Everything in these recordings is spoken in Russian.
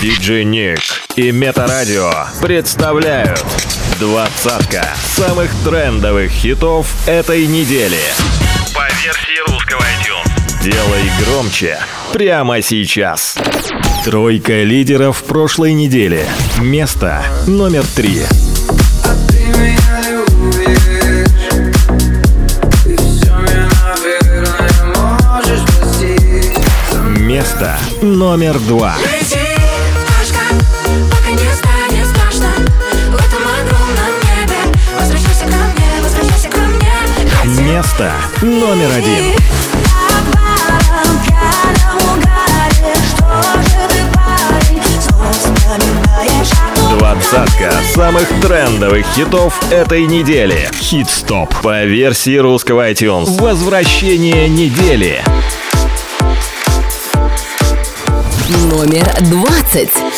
Диджей Ник и Метарадио представляют двадцатка самых трендовых хитов этой недели. По версии русского iTunes. Делай громче прямо сейчас. Тройка лидеров прошлой недели. Место номер три. Место номер два. Место номер один. Двадцатка самых трендовых хитов этой недели. Хит-стоп по версии русского iTunes. Возвращение недели. Номер двадцать.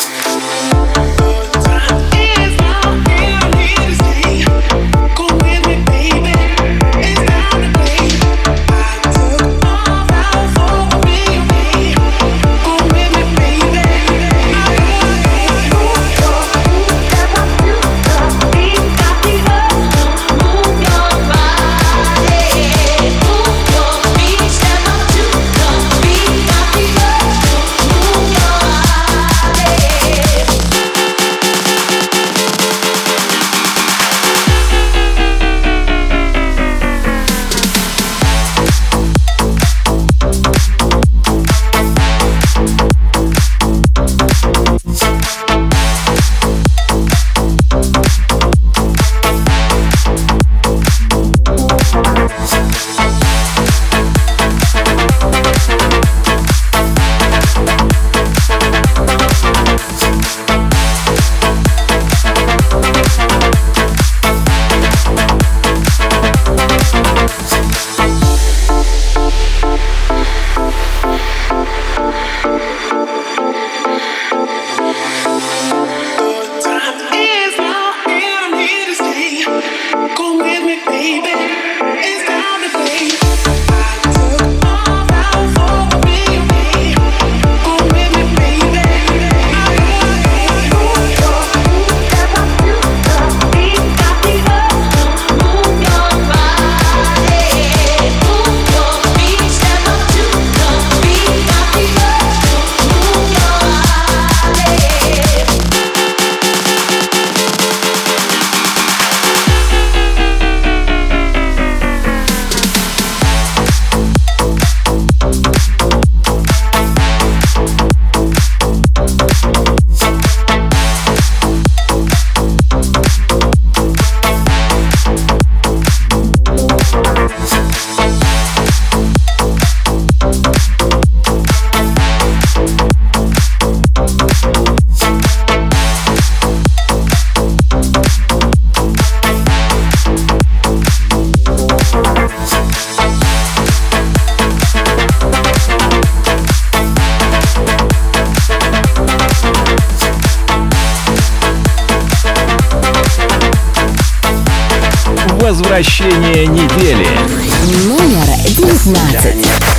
Yeah.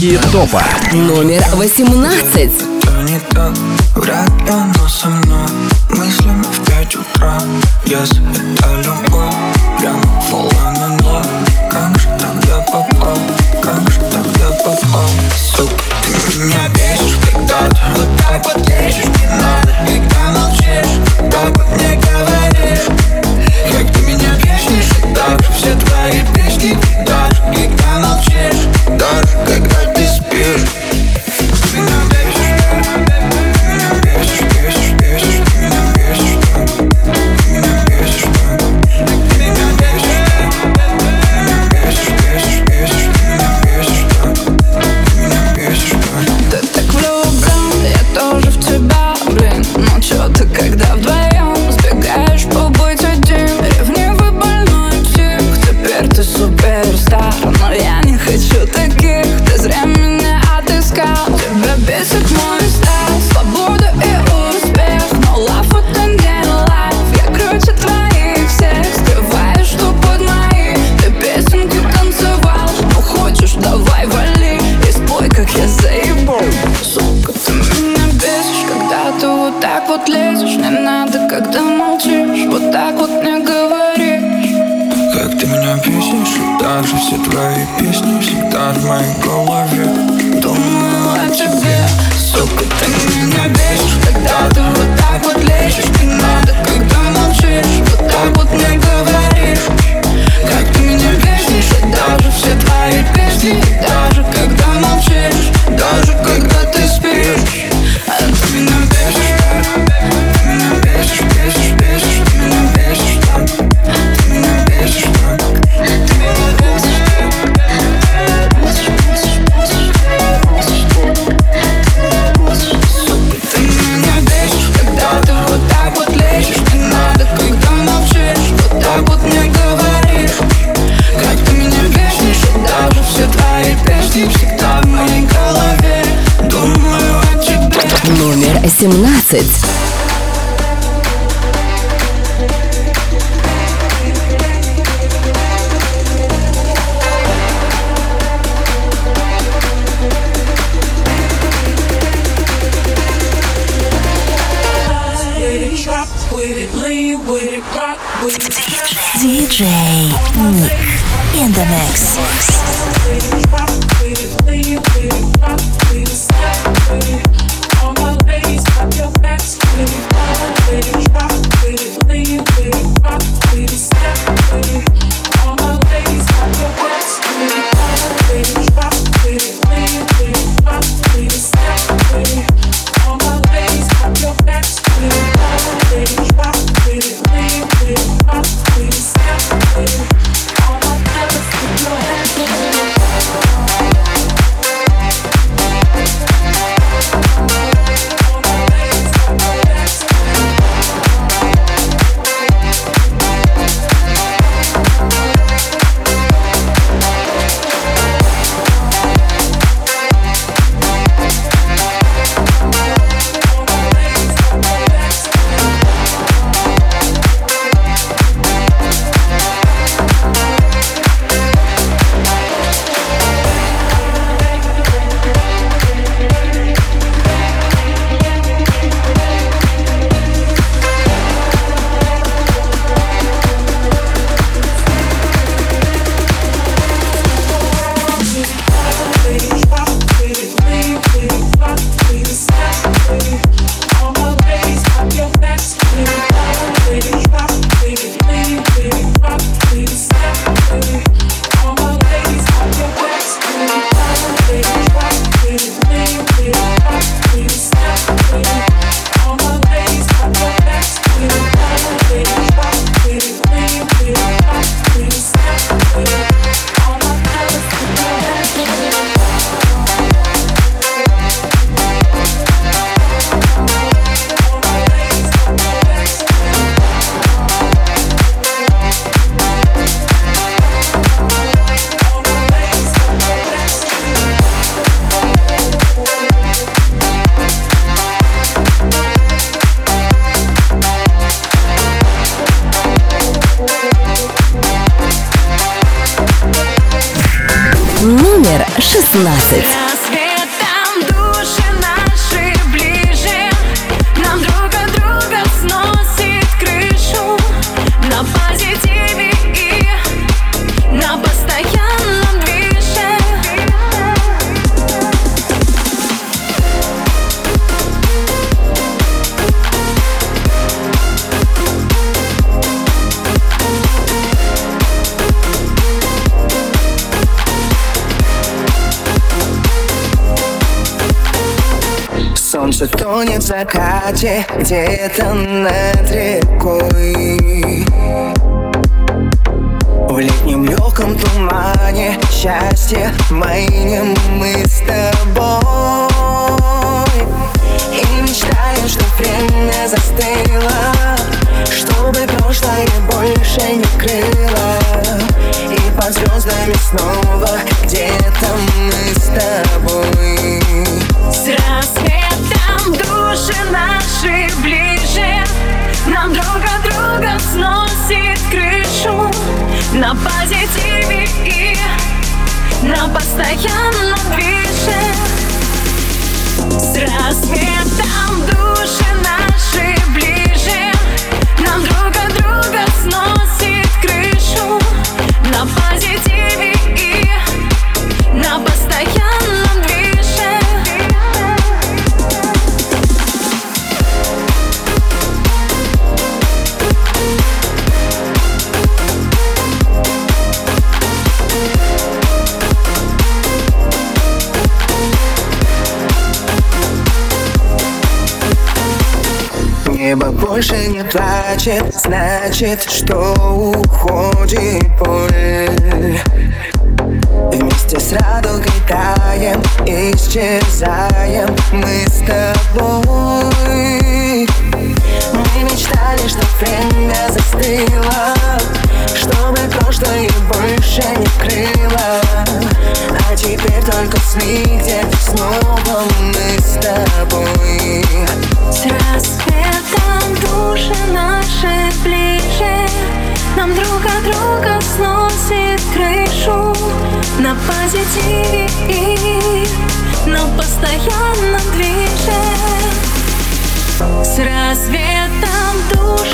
Русские топа. Номер 18. песня всегда в моей голове. Думаю о тебе, сука, ты меня бесишь. Когда ты вот так вот лезешь, не надо Когда молчишь, вот так вот не Acids. Солнце тонет в закате где-то над рекой? В летнем легком тумане счастье моим мы с тобой. И мечтаем, что время застыло Чтобы прошлое больше не крыло. И под звездами снова где-то мы с тобой. С рассветом души наши ближе. Нам друг от друга сносит крышу На позитиве и на постоянном движе С рассветом души наши ближе. Нам друг от друга сносит крышу На позитиве и на постоянном больше не плачет, значит, что уходит боль. Вместе с радугой таем, исчезаем мы с тобой. Мы мечтали, что время застыло Чтобы прошлое больше не крыло С рассветом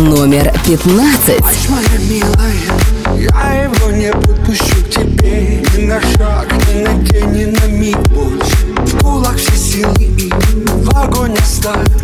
Номер 15. моя милая Я его не подпущу к тебе Ни на шаг, ни на день, ни на миг больше В кулак все силы и в огонь остатки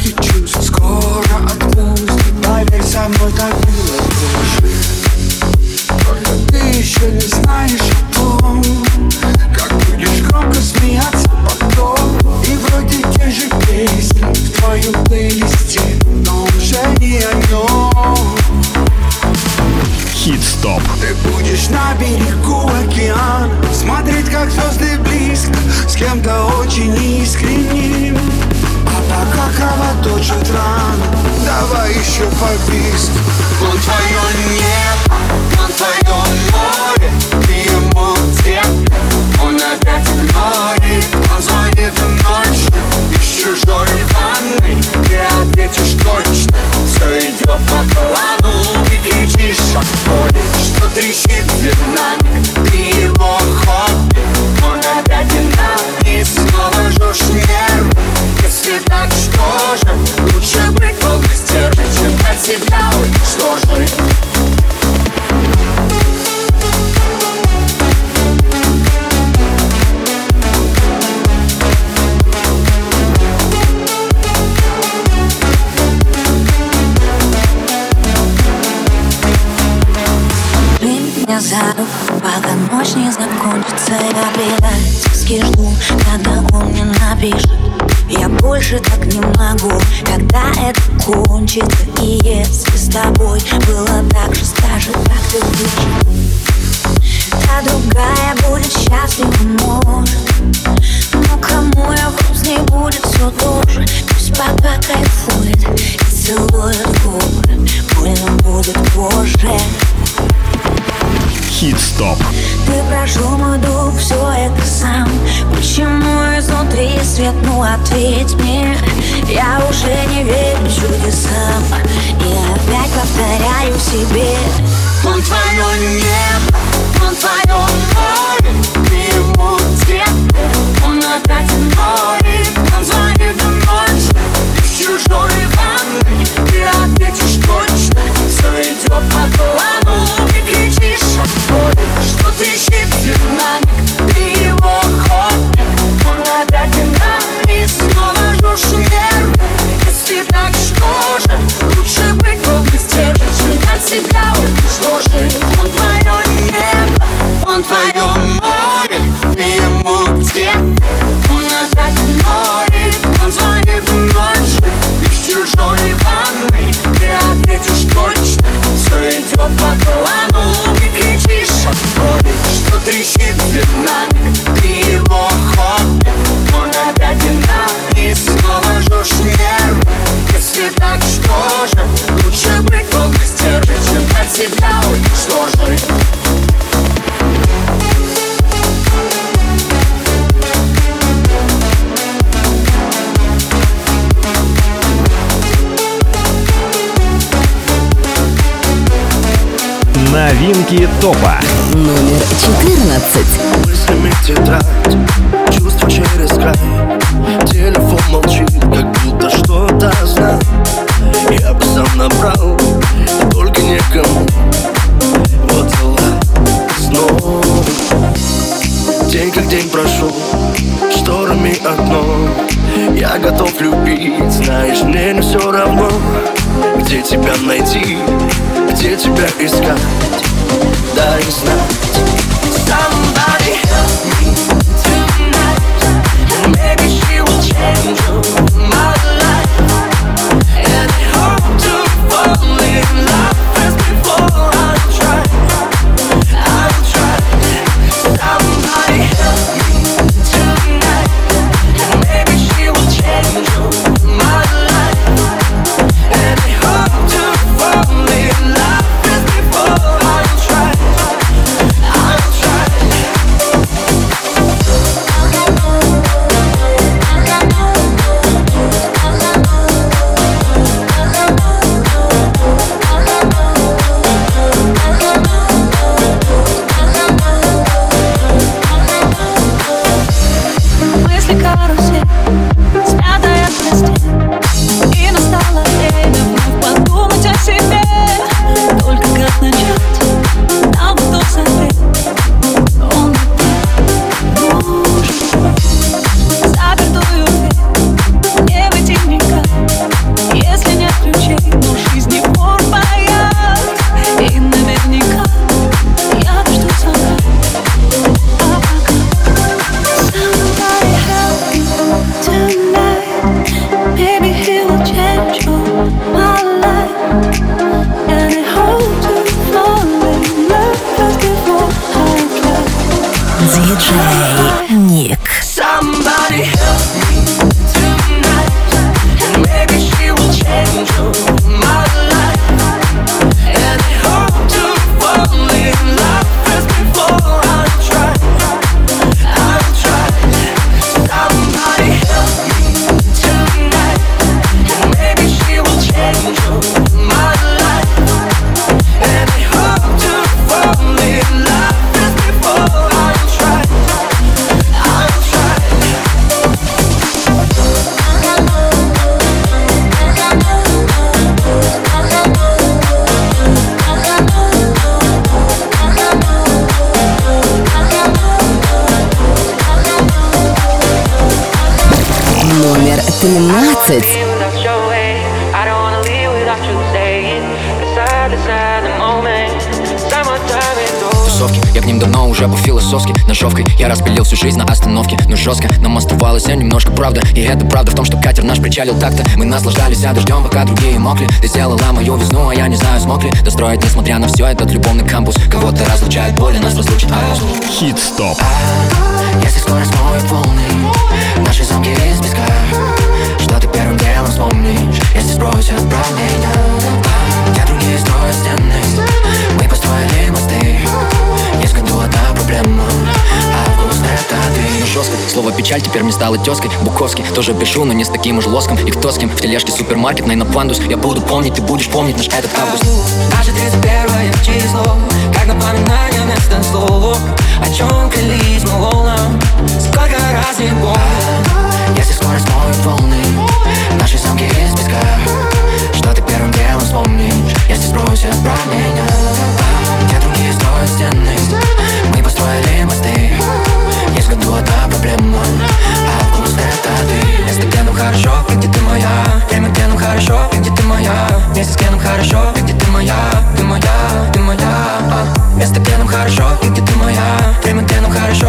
еще повис Он твое небо, он твое море Ты ему где Он опять игнорит Он звонит ночью Из чужой ванной Ты ответишь точно Все идет по плану Что трещит динамик Ты его хобби Он опять динамит Снова жжешь Если так, что Лучше быть долго стервой Чем от себя уничтожить за руку Пока ночь не закончится. Я предательски жду, когда он мне напишет. Я больше так не могу Когда это кончится. И если с тобой было так же Скажи, как ты будешь, Та другая будет счастлива, может. Но кому я вру, с ней будет все тоже. Пусть пока кайфует и целует губы. Больно будет позже. Хит-стоп. Ты прошел мой дух, все это сам. Почему изнутри свет, ну ответь мне. Я уже не верю чудесам. И опять повторяю себе. Он твое небо, он твое море. Ты ему где Он опять игнорит, он звонит ночью Из чужой ванной Ты ответишь точно Все идет по плану трещит динамик Ты его хобби Он опять динамик Снова жжешь Если так, что же Лучше быть глупой стервой Чем дать себя уничтожить Он твое небо Он твое море ему где Он опять игнорит Он звонит ночью Из чужой ванной Ты ответишь точно Все идет по плану Трещит. Динамик Ты его хобби Он опять динамик Снова жжешь нервы Если так, что же? Лучше быть стервой Чем дать себя уничтожить Новинки топа. Номер 14. мыслями тетрадь Чувства через край. Телефон молчит, как будто что-то знает Я бы сам набрал, только некому. Вот дела снова. День как день прошел, шторами окно. Я готов любить, знаешь, мне не все равно. Где тебя найти, где тебя искать? Дай знать жизнь на остановке Но жестко нам оставалось немножко правда. И это правда в том, что катер наш причалил так-то. Мы наслаждались а дождем, пока другие мокли. Ты сделала мою весну, а я не знаю, смог ли. Достроить, несмотря на все, этот любовный кампус Кого-то разлучает боль, а нас разлучит август Хит-стоп. Если скоро смоют волны Наши замки из песка. Что ты первым делом вспомнишь Если сбросят правление Я другие строят стены Мы построили мосты печаль теперь мне стала тезкой Буковский тоже пишу, но не с таким уж лоском. И кто с кем в тележке супермаркет, на пандус. Я буду помнить, ты будешь помнить наш этот август. Наше 31 число Как напоминание вместо слова О чем клялись мы волнам Сколько раз не помню Если скоро смоют волны Наши замки из песка Что ты первым делом вспомнишь? Если спросят про меня. Где другие строят стены Мы построили мосты. Есть году одна проблема Август это ты. Место, где хорошо, где ты моя. Время, где хорошо, где ты моя. Место, где нам хорошо, где ты моя. Ты моя, ты моя. А. Место, где хорошо, где ты моя. Время, где хорошо,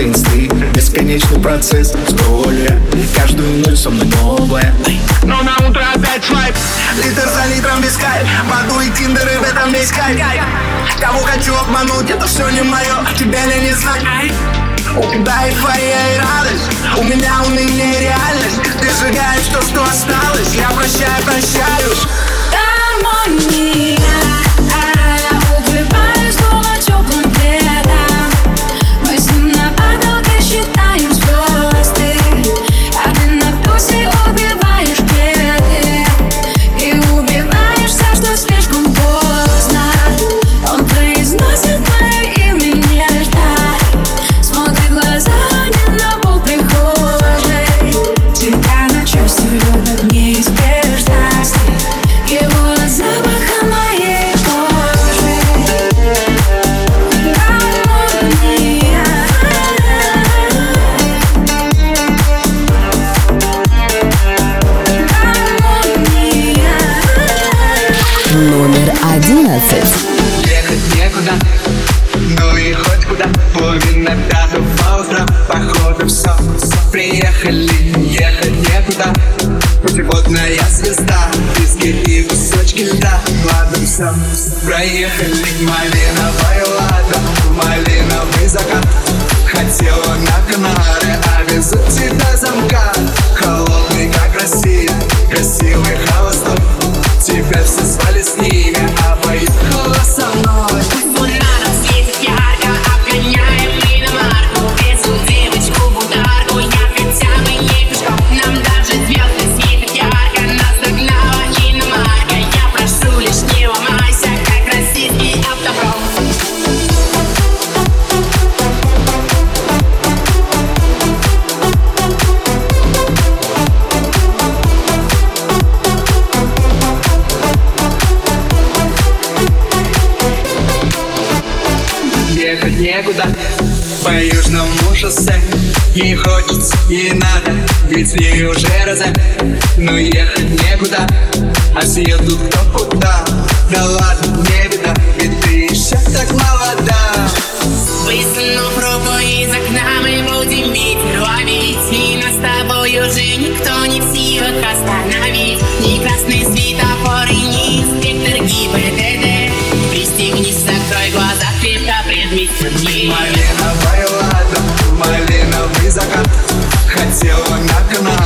инсты Бесконечный процесс скролля Каждую ночь со мной новая Но на утро опять свайп. Литр за литром без кайф Воду и тиндеры в этом весь кайф Кого хочу обмануть, это все не мое Тебя ли не знать у тебя эйфория и радость. У меня уныние и реальность. Ты сжигаешь то, что осталось. Я прощаю, прощаюсь. Гармония Все, проехали Малиновая лада, малиновый закат. Хотела на Канары, а везут тебя замка. Холодный, как Россия, красивый холостой Теперь все свали с ними, а поехала со ей надо, ведь в ней уже розе Но ехать некуда, а съедут кто куда? Да ладно, не беда, ведь ты еще так молода. Высунув руку из окна мы будем ветер ловить. И нас с тобой уже никто не в силах остановить. Ни красный светофор и ни инспектор ГИБДД. Пристегнись, закрой глаза, крепко предместье Малиновая Хотела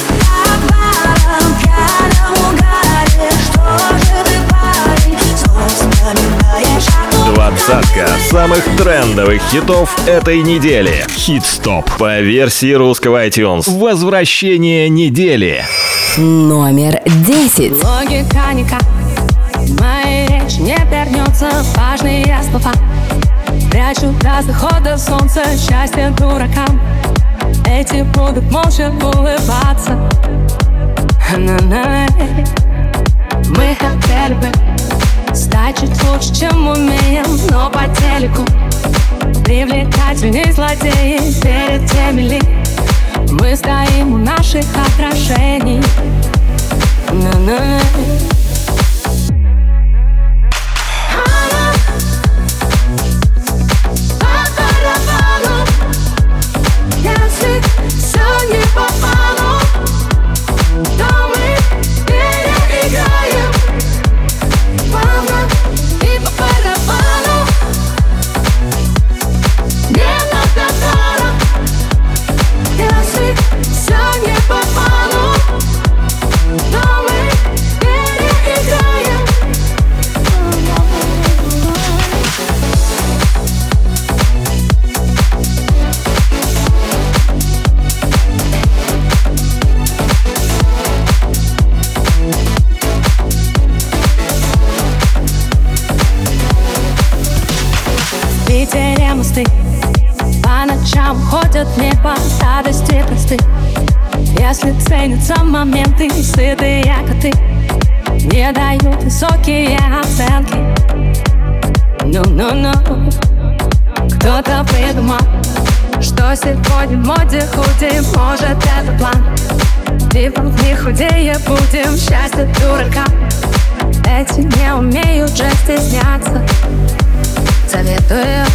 Двадцатка самых трендовых хитов этой недели. Хит-стоп по версии русского iTunes. Возвращение недели. Номер 10. Логика никак Моя речь не вернется Важные слова Прячу до захода солнца Счастье дуракам Эти будут молча улыбаться На-на-на. Мы хотели бы Чуть лучше, чем умеем Но по телеку Привлекательней злодеи Перед теми ли Мы стоим у наших отражений? На-на-на. Если всё не по Питере мосты По ночам ходят небо радости просты Если ценятся моменты, сытые коты Не дают высокие оценки. Ну-ну-ну Кто-то придумал Что сегодня в моде худеем Может это план? Типа не худее будем. Счастье дурака Эти не умеют же стесняться. Советую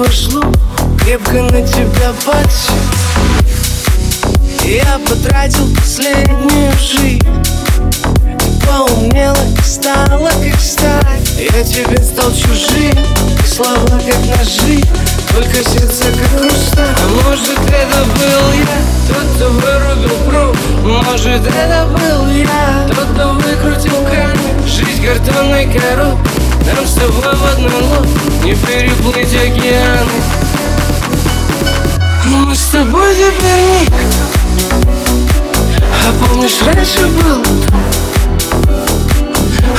вошло Крепко на тебя подсел Я потратил последнюю жизнь поумнела и стала как сталь. Я тебе стал чужим, слова как ножи Только сердце как хрусталь А может это был я, тот, кто вырубил пруд Может это был я, тот, кто выкрутил камень? Жизнь картонной коробкой нам с тобой в одной лодке не переплыть океаны Мы с тобой теперь никто А помнишь, раньше был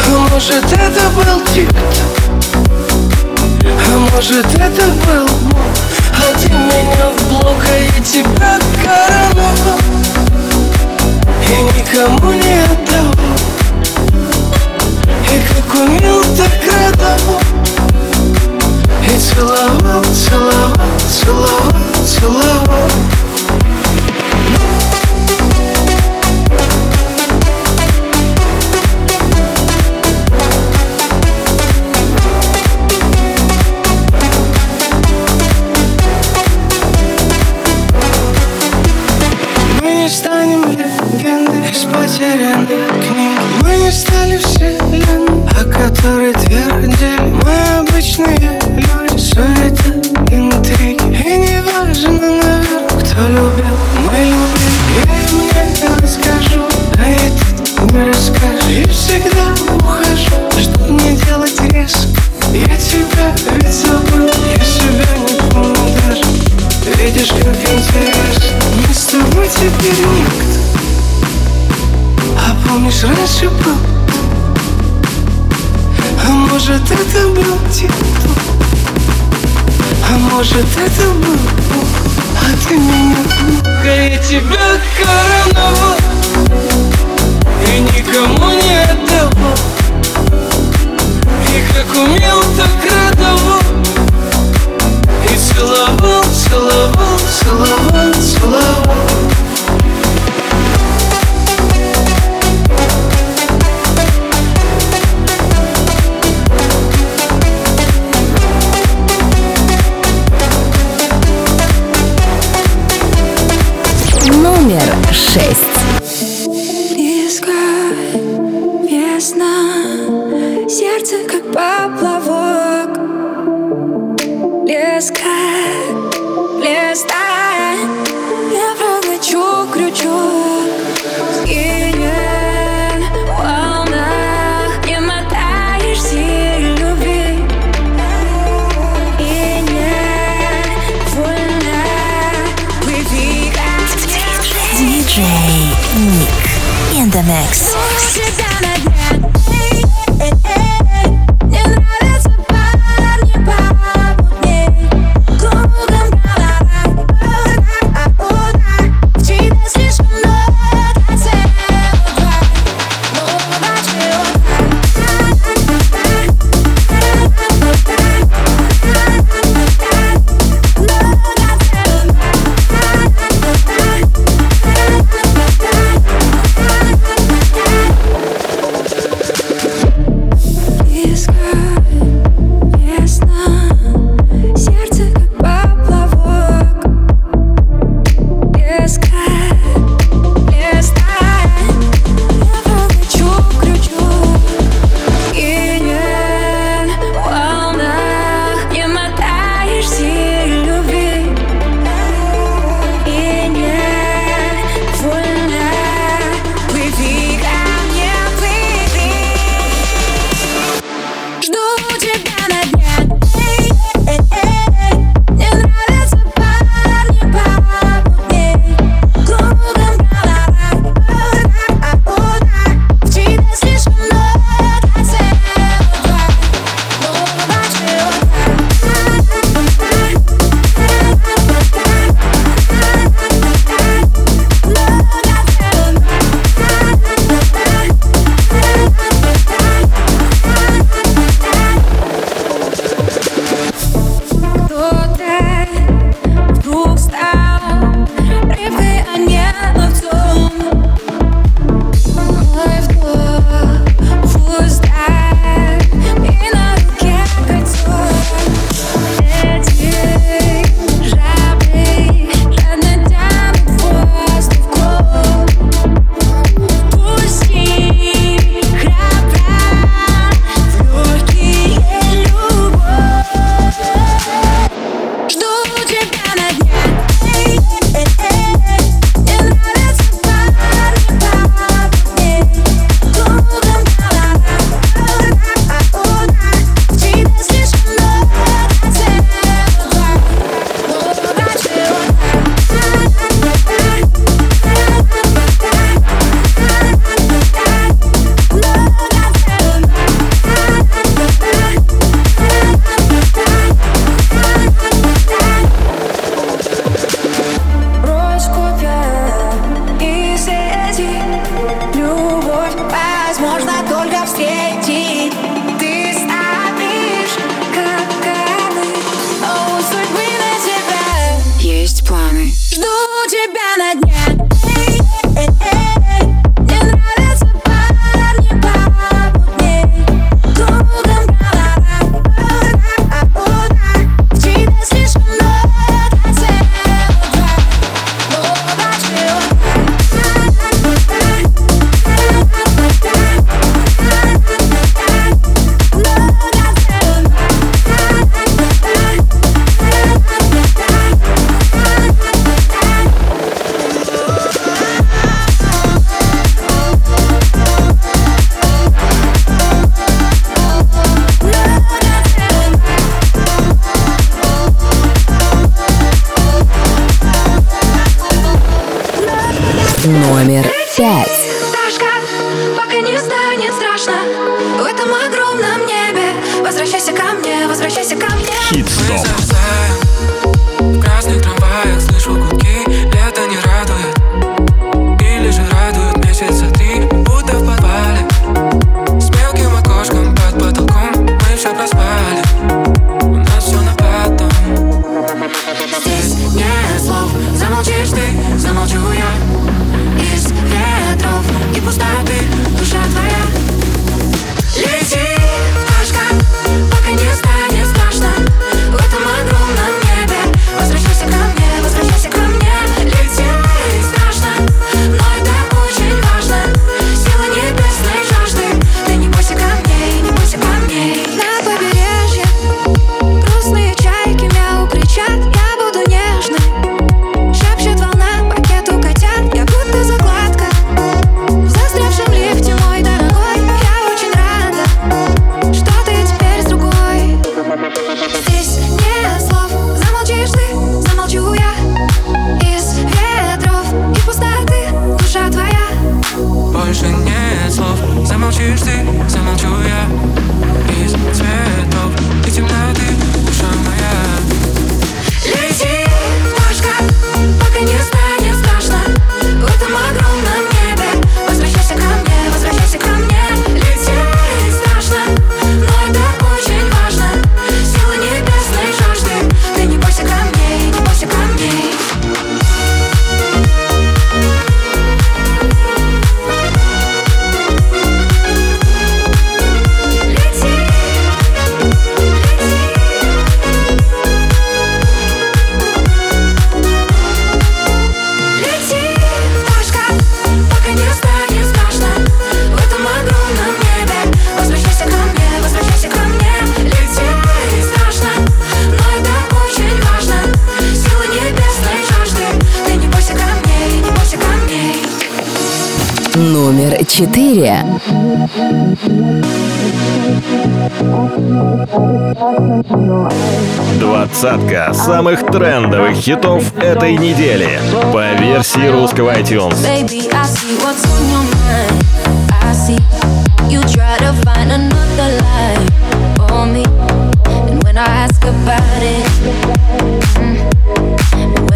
А может это был тик-ток А может это был мой? А ты меня в блок, а я тебя короновал И никому не и как умел, так радовал И целовал, целовал, целовал, целовал которой твердили Мы обычные люди, это интриги. И не важно, наверное, кто любил, мы любим Я им не расскажу, а этот не расскажешь И всегда ухожу, чтоб не делать резко Я тебя ведь забыл, я себя не помню даже. Видишь, как интересно Мы с тобой теперь никто. А помнишь, раньше был А может, это был тик-ток А может, это был Бог А ты меня а я тебя короновал. И никому не отдавал. И как умел, так радовал. И целовал, целовал, целовал, целовал Номер шесть. Близко весна, сердце как поплавок. Леска, mix.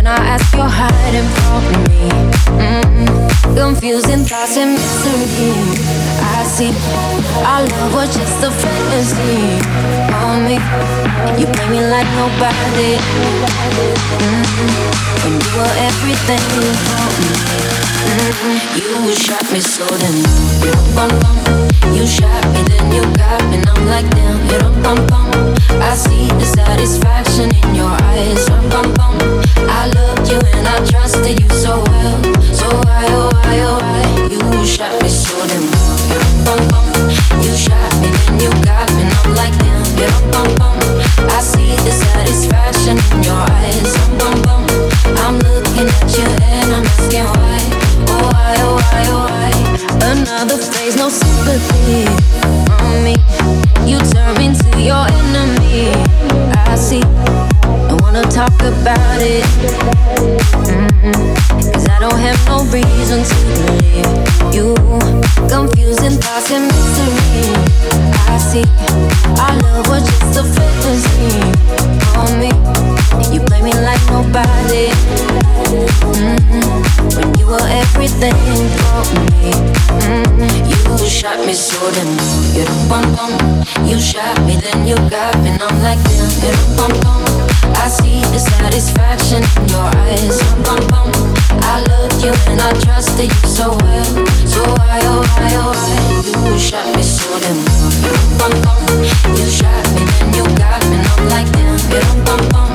I ask, you're hiding from me. Mm, confusing thoughts and mystery. I see our love was just a fantasy on me. You play me like nobody. Mm-hmm. You were everything me, mm-hmm. you shot me so then. You shot me, then you got me, I'm like damn. I see the satisfaction in your eyes. I loved you and I trusted you so well, so why, oh, why? oh, about it. Mm-mm. Cause I don't have no reason to believe you. Confusing thoughts and mystery. I see Our love was just a fantasy. For me You play me like nobody. Mm-mm. When you were everything for me. Mm-mm. You shot me so then you You shot me then you got me. And I'm like damn you bum I see the satisfaction in your eyes. I you and I trusted you so well. So why oh why oh why? You shot me so then you You shot me then you got me. I'm like damn bum bum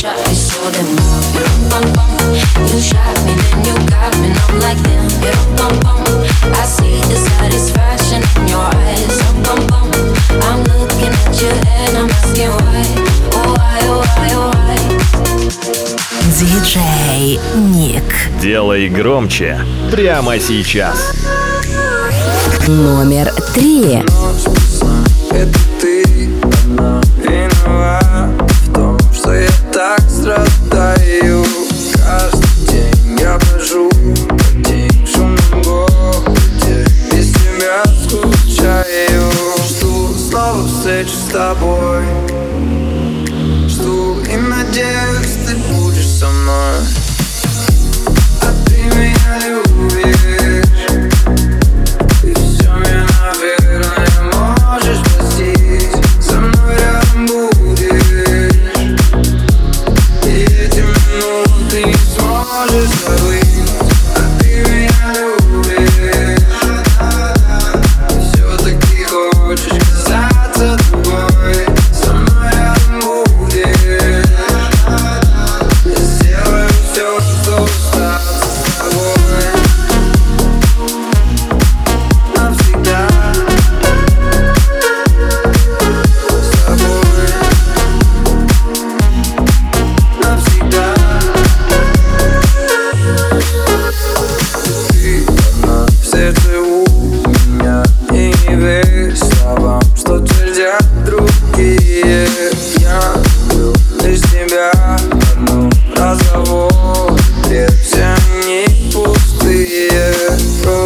громче прямо сейчас. Номер три. Это ты одна в том, что я так страдаю. Каждый день я брожу день шумном городе, без тебя скучаю. Жду снова встречи с тобой.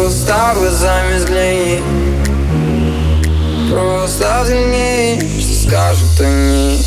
Просто глазами взгляни Просто взгляни, что скажут они.